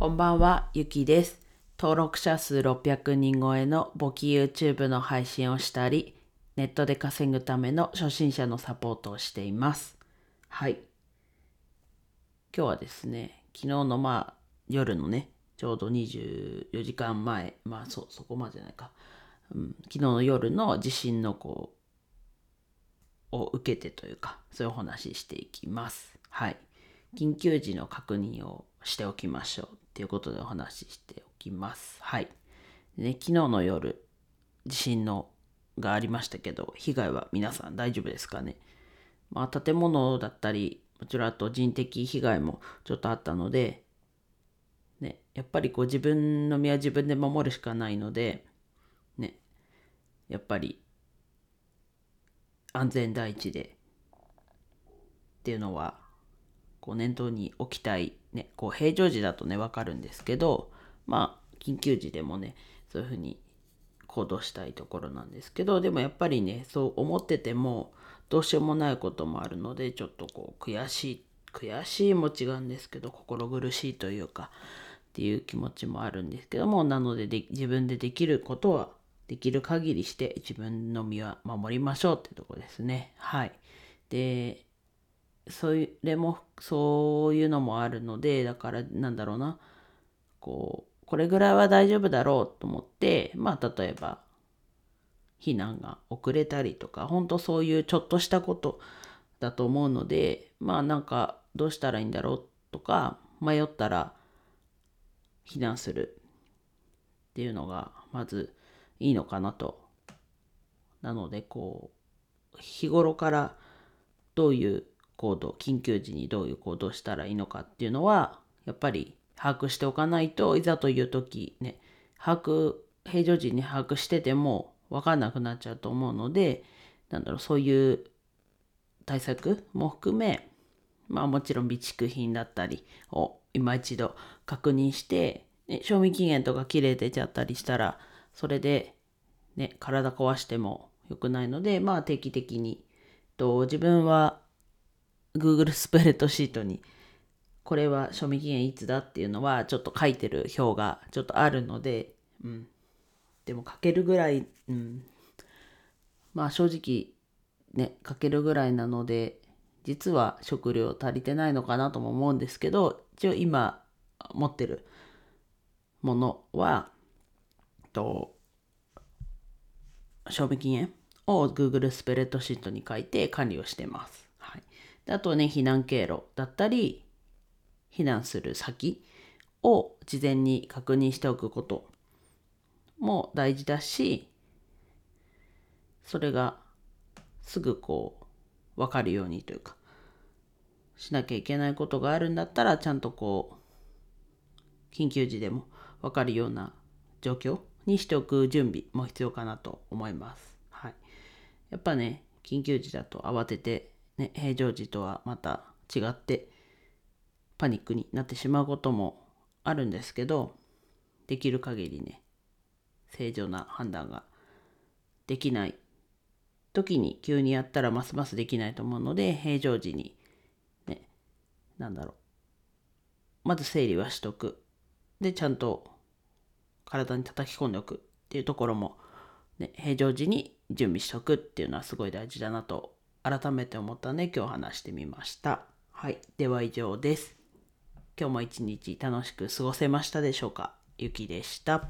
こんばんは、ゆきです。登録者数600人超えの簿記 YouTube の配信をしたり、ネットで稼ぐための初心者のサポートをしています。はい。今日はですね、昨日のまあ夜のね、ちょうど24時間前、まあそ、そこまでじゃないか、うん、昨日の夜の地震のこう、を受けてというか、そういうお話ししていきます。はい。緊急時の確認をしておきましょうっていうことでお話ししておきます。はい。ね、昨日の夜、地震のがありましたけど、被害は皆さん大丈夫ですかね？まあ、建物だったり、もちろんあと人的被害もちょっとあったので、ね、やっぱりこう自分の身は自分で守るしかないので、ね、やっぱり安全第一でっていうのはこう念頭に置きたい、ね、こう平常時だとね、わかるんですけど、まあ、緊急時でもね、そういうふうに行動したいところなんですけど、でもやっぱりね、そう思ってても、どうしようもないこともあるので、ちょっとこう、悔しい、悔しいも違うんですけど、心苦しいというか、っていう気持ちもあるんですけども、なのでで自分でできることは、できる限りして自分の身は守りましょうってとこですね。はい。で、それもそういうのもあるのでだからなんだろうなこうこれぐらいは大丈夫だろうと思ってまあ例えば避難が遅れたりとか本当そういうちょっとしたことだと思うのでまあなんかどうしたらいいんだろうとか迷ったら避難するっていうのがまずいいのかなと。なのでこう日頃からどういう行動緊急時にどういう行動したらいいのかっていうのはやっぱり把握しておかないといざという時ね把握平常時に把握してても分かんなくなっちゃうと思うのでなんだろうそういう対策も含めまあもちろん備蓄品だったりを今一度確認して、ね、賞味期限とか切れてちゃったりしたらそれでね体壊しても良くないのでまあ定期的にと自分は Google スプレッドシートにこれは賞味期限いつだっていうのはちょっと書いてる表がちょっとあるので、うん。でも書けるぐらい、うん。まあ正直ね、書けるぐらいなので、実は食料足りてないのかなとも思うんですけど、一応今持ってるものは、と、賞味期限を Google スプレッドシートに書いて管理をしてます。はいあとね、避難経路だったり、避難する先を事前に確認しておくことも大事だし、それがすぐこう、わかるようにというか、しなきゃいけないことがあるんだったら、ちゃんとこう、緊急時でもわかるような状況にしておく準備も必要かなと思います。はい。やっぱね、緊急時だと慌ててね、平常時とはまた違ってパニックになってしまうこともあるんですけどできる限りね正常な判断ができない時に急にやったらますますできないと思うので平常時にねなんだろうまず整理はしとく。でちゃんと体に叩き込んでおくっていうところも、ね、平常時に準備しとくっていうのはすごい大事だなと改めて思ったので今日話してみました。はい。では以上です。今日も一日楽しく過ごせましたでしょうか？ゆきでした。